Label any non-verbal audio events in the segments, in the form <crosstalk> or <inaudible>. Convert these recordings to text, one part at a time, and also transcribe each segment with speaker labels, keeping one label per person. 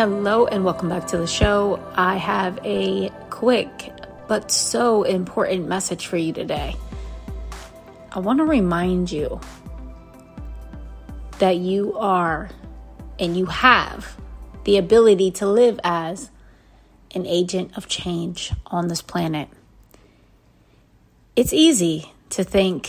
Speaker 1: Hello, and welcome back to the show. I have a quick but so important message for you today. I want to remind you that you are and you have the ability to live as an agent of change on this planet. It's easy to think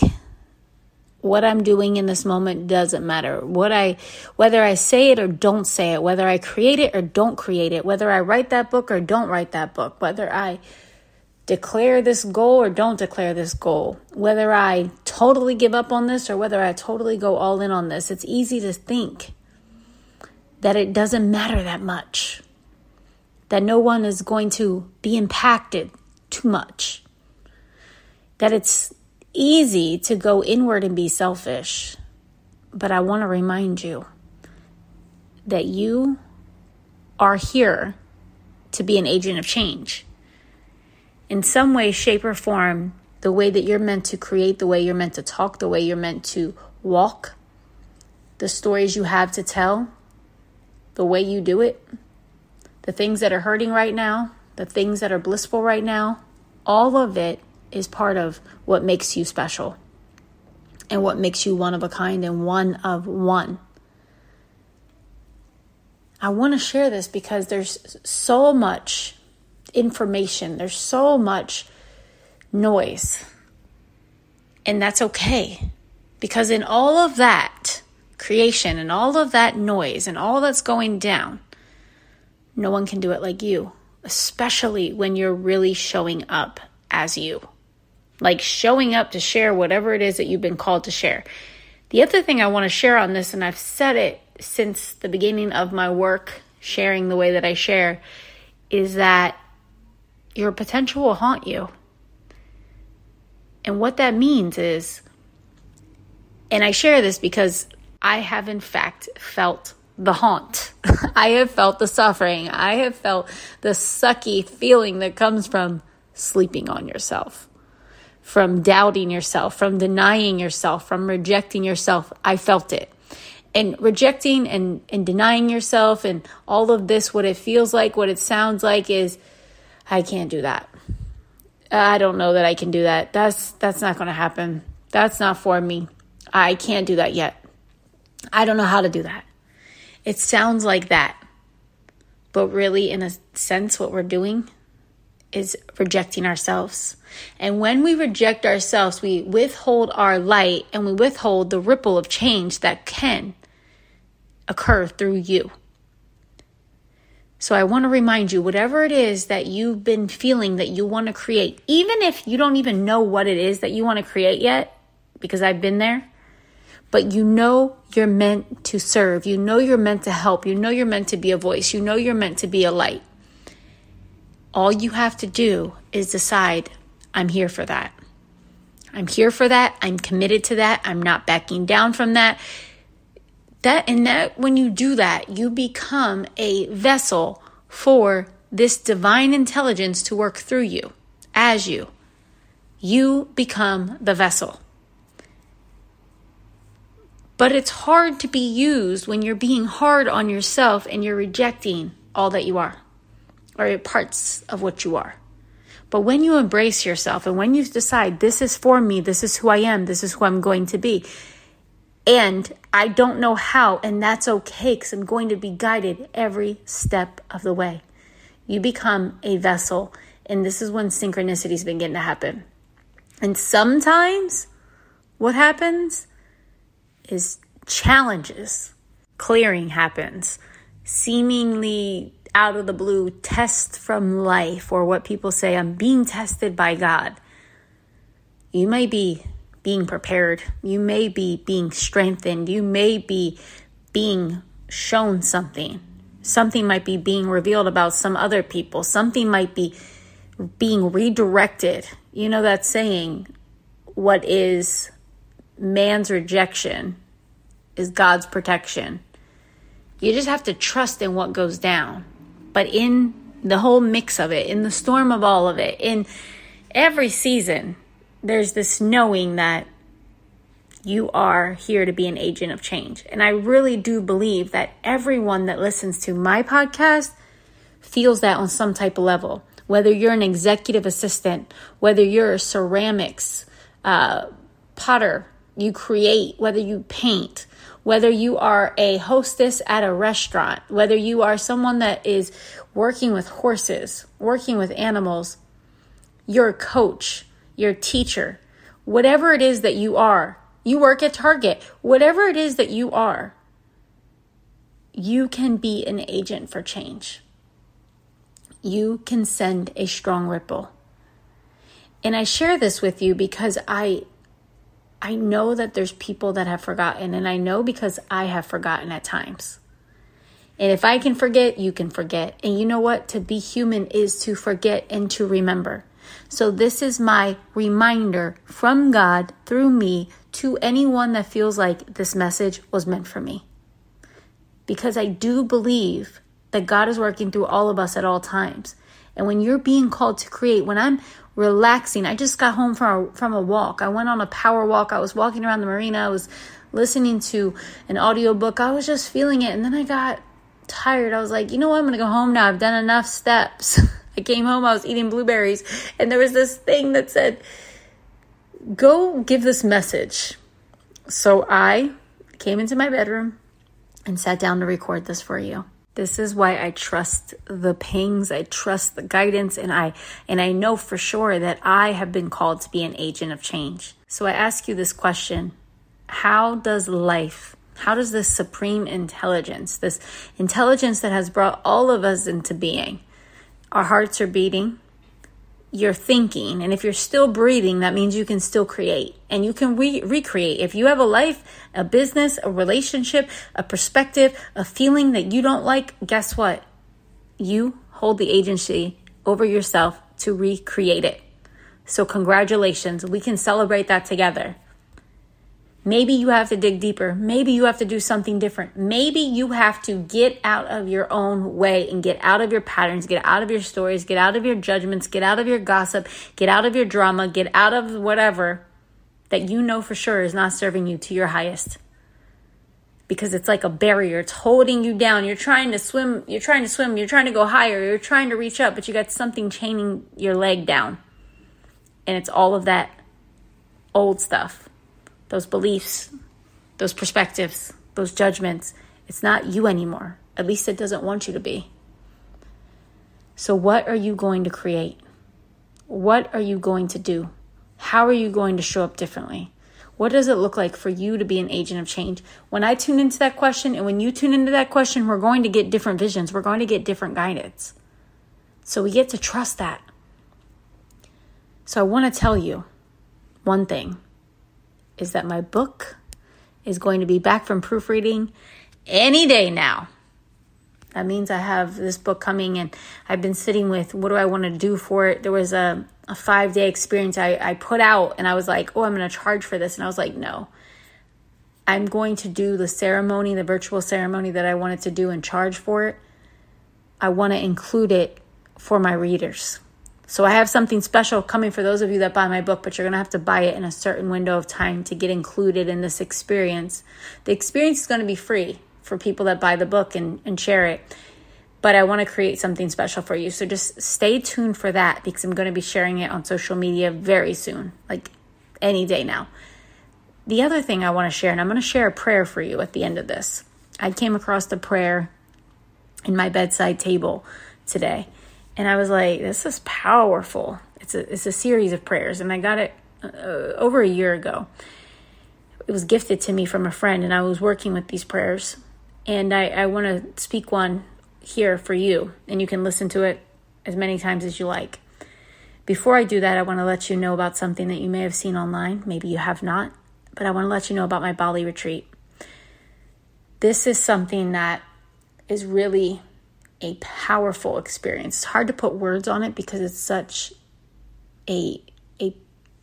Speaker 1: what I'm doing in this moment doesn't matter. What I whether I say it or don't say it, whether I create it or don't create it, whether I write that book or don't write that book, whether I declare this goal or don't declare this goal, whether I totally give up on this or whether I totally go all in on this. It's easy to think that it doesn't matter that much. That no one is going to be impacted too much. That it's easy to go inward and be selfish, but I want to remind you that you are here to be an agent of change. In some way, shape, or form, the way that you're meant to create, the way you're meant to talk, the way you're meant to walk, the stories you have to tell, the way you do it, the things that are hurting right now, the things that are blissful right now, all of it is part of what makes you special and what makes you one of a kind and one of one. I want to share this because there's so much information, there's so much noise. And that's okay. Because in all of that creation and all of that noise and all that's going down, no one can do it like you, especially when you're really showing up as you like showing up to share whatever it is that you've been called to share. The other thing I want to share on this, and I've said it since the beginning of my work, sharing the way that I share, is that your potential will haunt you. And what that means is, and I share this because I have in fact felt the haunt. <laughs> I have felt the suffering. I have felt the sucky feeling that comes from sleeping on yourself from doubting yourself, from denying yourself, from rejecting yourself. I felt it. And rejecting and, and denying yourself and all of this, what it feels like, what it sounds like is, I can't do that. I don't know that I can do that. That's that's not going to happen. That's not for me. I can't do that yet. I don't know how to do that. It sounds like that. But really in a sense what we're doing is rejecting ourselves. And when we reject ourselves, we withhold our light and we withhold the ripple of change that can occur through you. So I want to remind you whatever it is that you've been feeling that you want to create, even if you don't even know what it is that you want to create yet, because I've been there, but you know you're meant to serve. You know you're meant to help. You know you're meant to be a voice. You know you're meant to be a light. All you have to do is decide, I'm here for that. I'm here for that. I'm committed to that. I'm not backing down from that. That and that when you do that, you become a vessel for this divine intelligence to work through you as you. You become the vessel. But it's hard to be used when you're being hard on yourself and you're rejecting all that you are or parts of what you are. But when you embrace yourself and when you decide, this is for me, this is who I am, this is who I'm going to be, and I don't know how, and that's okay because I'm going to be guided every step of the way. You become a vessel, and this is when synchronicities begin to happen. And sometimes what happens is challenges, clearing happens, seemingly out of the blue test from life, or what people say, I'm being tested by God. You may be being prepared. You may be being strengthened. You may be being shown something. Something might be being revealed about some other people. Something might be being redirected. You know that saying, what is man's rejection is God's protection. You just have to trust in what goes down. But in the whole mix of it, in the storm of all of it, in every season, there's this knowing that you are here to be an agent of change. And I really do believe that everyone that listens to my podcast feels that on some type of level. Whether you're an executive assistant, whether you're a ceramics uh, potter, you create, whether you paint, whether you are a hostess at a restaurant, whether you are someone that is working with horses, working with animals, you're coach, you're teacher, whatever it is that you are, you work at Target, whatever it is that you are, you can be an agent for change. You can send a strong ripple. And I share this with you because I I know that there's people that have forgotten and I know because I have forgotten at times. And if I can forget, you can forget. And you know what? To be human is to forget and to remember. So, this is my reminder from God through me to anyone that feels like this message was meant for me. Because I do believe that God is working through all of us at all times. And when you're being called to create, when I'm relaxing, I just got home from a, from a walk. I went on a power walk. I was walking around the marina. I was listening to an audiobook. I was just feeling it. And then I got tired. I was like, you know what? I'm going to go home now. I've done enough steps. <laughs> I came home, I was eating blueberries, and there was this thing that said, Go give this message. So I came into my bedroom and sat down to record this for you. This is why I trust the pings, I trust the guidance, and I and I know for sure that I have been called to be an agent of change. So I ask you this question. How does life how does this supreme intelligence, this intelligence that has brought all of us into being, our hearts are beating, you're thinking, and if you're still breathing, that means you can still create and you can re- recreate. If you have a life, a business, a relationship, a perspective, a feeling that you don't like, guess what? You hold the agency over yourself to recreate it. So, congratulations. We can celebrate that together. Maybe you have to dig deeper. Maybe you have to do something different. Maybe you have to get out of your own way and get out of your patterns, get out of your stories, get out of your judgments, get out of your gossip, get out of your drama, get out of whatever that you know for sure is not serving you to your highest. Because it's like a barrier. It's holding you down. You're trying to swim, you're trying to swim, you're trying to go higher, you're trying to reach up, but you got something chaining your leg down. And it's all of that old stuff those beliefs, those perspectives, those judgments. It's not you anymore. At least it doesn't want you to be. So, what are you going to create? What are you going to do? How are you going to show up differently? What does it look like for you to be an agent of change? When I tune into that question and when you tune into that question, we're going to get different visions. We're going to get different guidance. So we get to trust that. So I want to tell you one thing is that my book is going to be back from proofreading any day now. That means I have this book coming and I've been sitting with what do I want to do for it. There was a, a five day experience I, I put out and I was like, oh, I'm going to charge for this. And I was like, no. I'm going to do the ceremony, the virtual ceremony that I wanted to do and charge for it. I want to include it for my readers. So I have something special coming for those of you that buy my book, but you're going to have to buy it in a certain window of time to get included in this experience. The experience is going to be free for people that buy the book and, and share it. But I want to create something special for you. So just stay tuned for that because I'm going to be sharing it on social media very soon, like any day now. The other thing I want to share, and I'm going to share a prayer for you at the end of this. I came across the prayer in my bedside table today and I was like, this is powerful. It's a it's a series of prayers, and I got it uh, over a year ago. It was gifted to me from a friend, and I was working with these prayers. And I, I want to speak one here for you, and you can listen to it as many times as you like. Before I do that, I want to let you know about something that you may have seen online. Maybe you have not, but I want to let you know about my Bali retreat. This is something that is really a powerful experience. It's hard to put words on it because it's such a a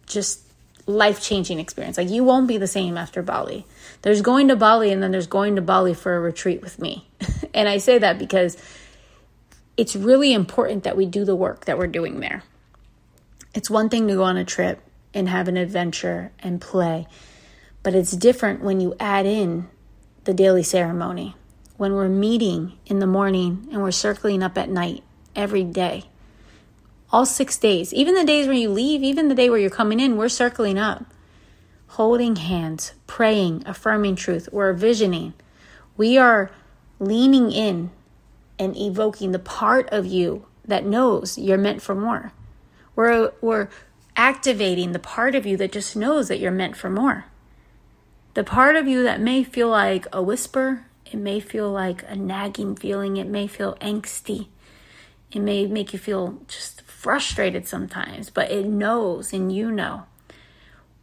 Speaker 1: just life-changing experience. Like you won't be the same after Bali. There's going to Bali and then there's going to Bali for a retreat with me. <laughs> and I say that because it's really important that we do the work that we're doing there. It's one thing to go on a trip and have an adventure and play. But it's different when you add in the daily ceremony, when we're meeting in the morning and we're circling up at night every day. All six days, even the days where you leave, even the day where you're coming in, we're circling up, holding hands, praying, affirming truth. We're visioning. We are leaning in and evoking the part of you that knows you're meant for more. We're, we're activating the part of you that just knows that you're meant for more. The part of you that may feel like a whisper, it may feel like a nagging feeling, it may feel angsty, it may make you feel just frustrated sometimes, but it knows and you know.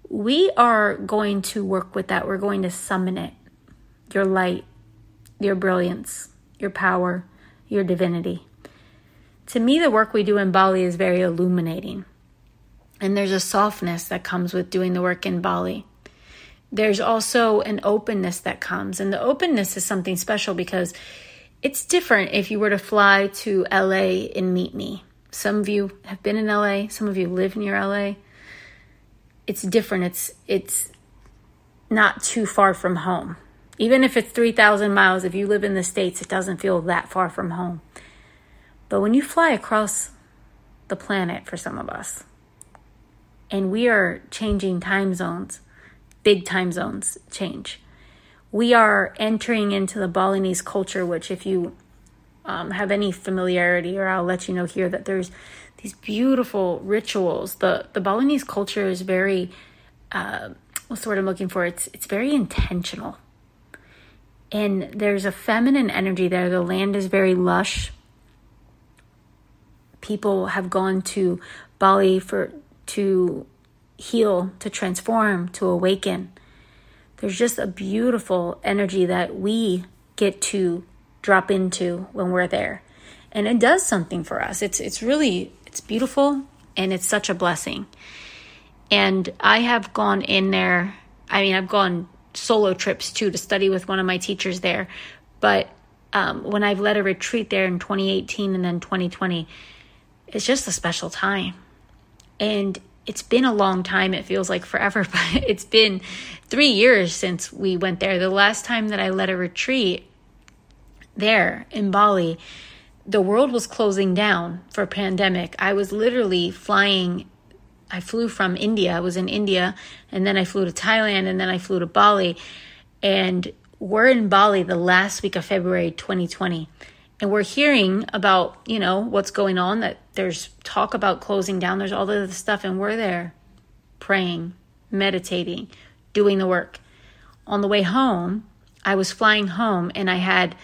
Speaker 1: We are going to work with that. We're going to summon it your light, your brilliance, your power, your divinity. To me, the work we do in Bali is very illuminating. And there's a softness that comes with doing the work in Bali. There's also an openness that comes. And the openness is something special because it's different if you were to fly to LA and meet me. Some of you have been in LA, some of you live near LA. It's different. It's it's not too far from home. Even if it's 3,000 miles, if you live in the States, it doesn't feel that far from home. But when you fly across the planet for some of us, and we are changing time zones, big time zones change. We are entering into the Balinese culture, which, if you um, have any familiarity, or I'll let you know here that there's these beautiful rituals. The the Balinese culture is very uh, what's the word I'm looking for? It's it's very intentional and there's a feminine energy there. The land is very lush. People have gone to Bali for to heal, to transform, to awaken. There's just a beautiful energy that we get to drop into when we're there. And it does something for us. It's it's really it's beautiful and it's such a blessing. And I have gone in there. I mean, I've gone solo trips too to study with one of my teachers there. But um, when I've led a retreat there in 2018 and then 2020, it's just a special time. And it's been a long time. It feels like forever, <laughs> but it's been three years since we went there. The last time that I led a retreat there in Bali, the world was closing down for pandemic. I was literally flying I flew from India. I was in India and then I flew to Thailand and then I flew to Bali. And we're in Bali the last week of February 2020. And we're hearing about, you know, what's going on, that there's talk about closing down, there's all this stuff, and we're there praying, meditating, doing the work. On the way home, I was flying home and I had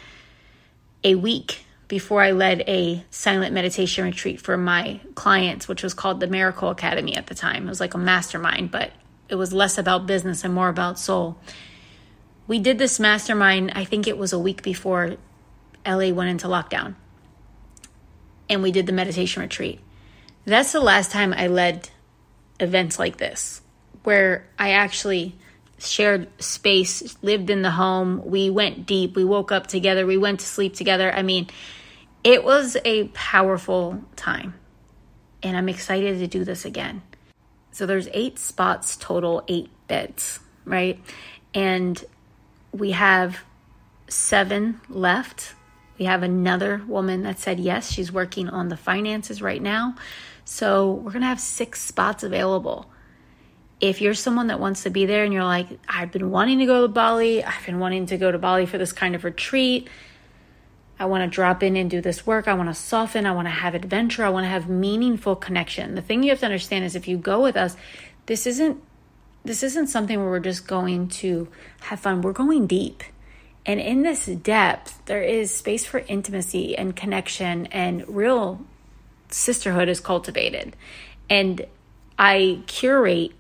Speaker 1: a week before I led a silent meditation retreat for my clients, which was called the Miracle Academy at the time. It was like a mastermind, but it was less about business and more about soul. We did this mastermind, I think it was a week before LA went into lockdown. And we did the meditation retreat. That's the last time I led events like this, where I actually shared space, lived in the home. We went deep. We woke up together. We went to sleep together. I mean, it was a powerful time, and I'm excited to do this again. So there's eight spots total, eight beds, right? And we have seven left. We have another woman that said yes, she's working on the finances right now. So we're going to have six spots available. If you're someone that wants to be there and you're like, I've been wanting to go to Bali, I've been wanting to go to Bali for this kind of retreat, I want to drop in and do this work. I want to soften. I want to have adventure. I want to have meaningful connection. The thing you have to understand is if you go with us, this isn't this isn't something where we're just going to have fun. We're going deep. And in this depth, there is space for intimacy and connection and real sisterhood is cultivated. And I curate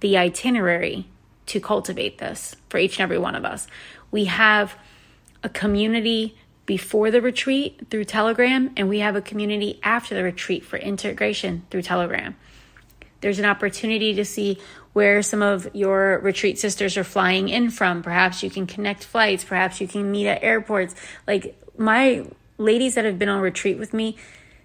Speaker 1: the itinerary to cultivate this for each and every one of us. We have a community before the retreat through Telegram, and we have a community after the retreat for integration through Telegram. There's an opportunity to see where some of your retreat sisters are flying in from. Perhaps you can connect flights, perhaps you can meet at airports. Like my ladies that have been on retreat with me,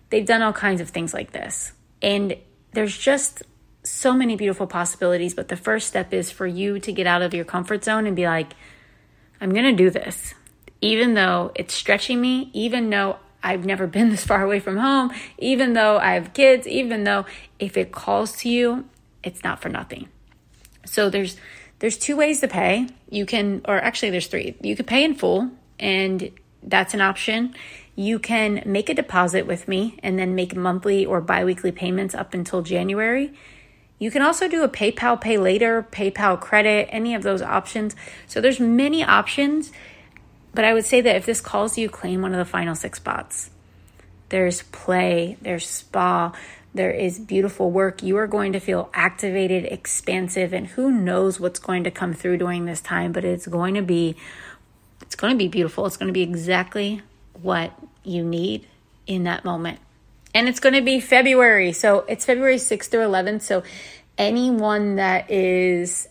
Speaker 1: they've done all kinds of things like this. And there's just so many beautiful possibilities. But the first step is for you to get out of your comfort zone and be like, I'm going to do this. Even though it's stretching me, even though I've never been this far away from home, even though I have kids, even though if it calls to you, it's not for nothing. So there's there's two ways to pay. You can or actually there's three. You can pay in full and that's an option. You can make a deposit with me and then make monthly or biweekly payments up until January. You can also do a PayPal pay later, PayPal credit, any of those options. So there's many options, but I would say that if this calls you, claim one of the final six spots. There's play, there's spa, there is beautiful work. You are going to feel activated, expansive, and who knows what's going to come through during this time, but it's going to be it's going to be beautiful. It's going to be exactly what you need in that moment. And it's going to be February. So it's February 6th through 11th. So anyone that is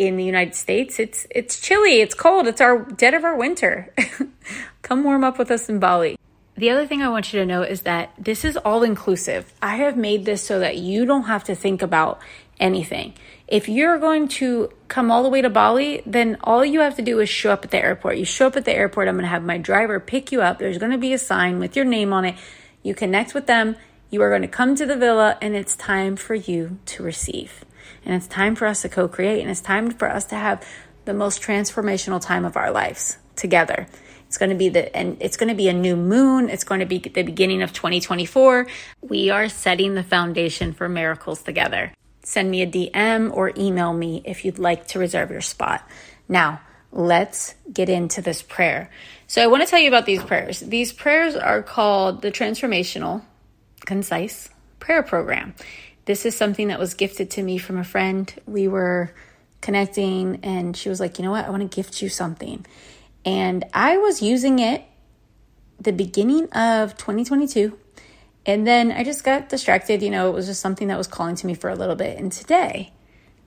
Speaker 1: in the United States, it's it's chilly, it's cold, it's our dead of our winter. <laughs> Come warm up with us in Bali. The other thing I want you to know is that this is all inclusive. I have made this so that you don't have to think about anything. If you're going to come all the way to Bali, then all you have to do is show up at the airport. You show up at the airport, I'm going to have my driver pick you up. There's going to be a sign with your name on it. You connect with them. You are going to come to the villa, and it's time for you to receive. And it's time for us to co create, and it's time for us to have the most transformational time of our lives together. It's going to be the and it's going to be a new moon. It's going to be the beginning of 2024. We are setting the foundation for miracles together send me a DM or email me if you'd like to reserve your spot. Now, let's get into this prayer. So, I want to tell you about these prayers. These prayers are called the Transformational Concise Prayer Program. This is something that was gifted to me from a friend. We were connecting, and she was like, You know what? I want to gift you something. And I was using it the beginning of 2022 and then I just got distracted. You know, it was just something that was calling to me for a little bit. And today,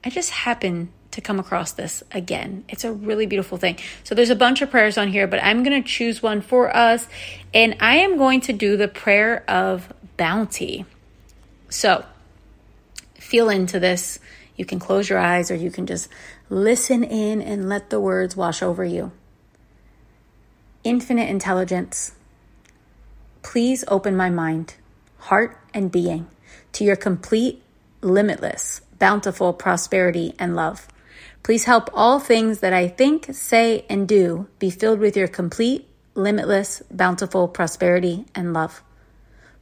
Speaker 1: I just happened to come across this again. It's a really beautiful thing. So there's a bunch of prayers on here, but I'm going to choose one for us. And I am going to do the prayer of bounty. So feel into this. You can close your eyes or you can just listen in and let the words wash over you. Infinite intelligence, please open my mind heart, and being to your complete, limitless, bountiful prosperity and love. Please help all things that I think, say, and do be filled with your complete, limitless, bountiful prosperity and love.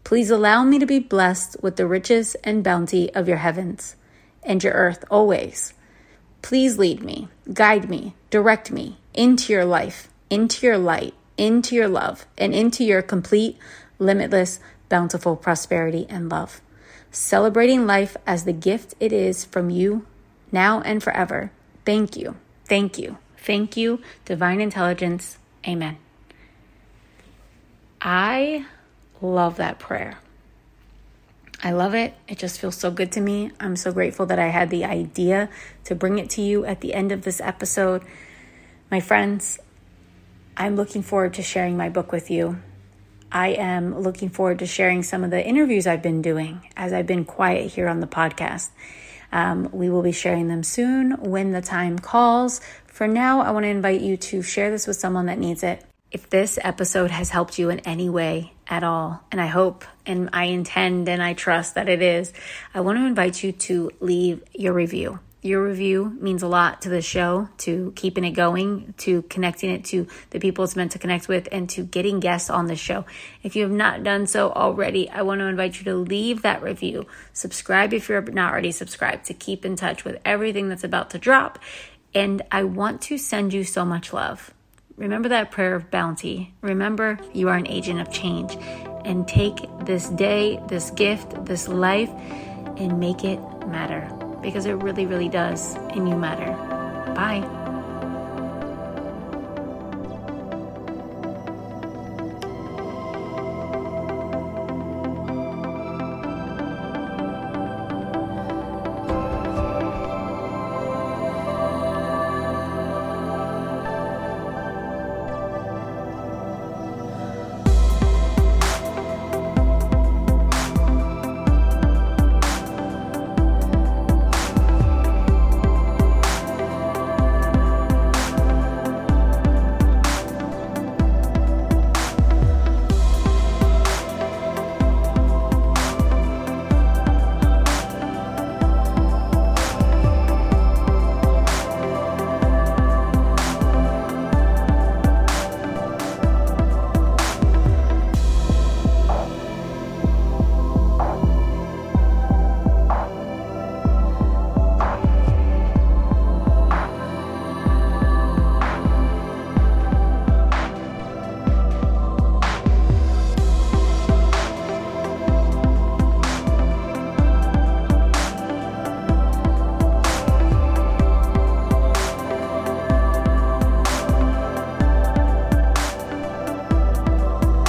Speaker 1: Please allow me to be blessed with the riches and bounty of your heavens and your earth always. Please lead me, guide me, direct me into your life, into your light, into your love, and into your complete, limitless, bountiful prosperity, and love. Celebrating life as the gift it is from you now and forever. Thank you. Thank you. Thank you, divine intelligence. Amen. I love that prayer. I love it. It just feels so good to me. I'm so grateful that I had the idea to bring it to you at the end of this episode. My friends, I'm looking forward to sharing my book with you. I am looking forward to sharing some of the interviews I've been doing as I've been quiet here on the podcast. Um, we will be sharing them soon when the time calls. For now, I want to invite you to share this with someone that needs it. If this episode has helped you in any way at all, and I hope and I intend and I trust that it is, I want to invite you to leave your review. Your review means a lot to the show, to keeping it going, to connecting it to the people it's meant to connect with, and to getting guests on the show. If you have not done so already, I want to invite you to leave that review. Subscribe if you're not already subscribed to keep in touch with everything that's about to drop. And I want to send you so much love. Remember that prayer of bounty. Remember, you are an agent of change. And take this day, this gift, this life, and make it matter because it really, really does, and you matter. Bye.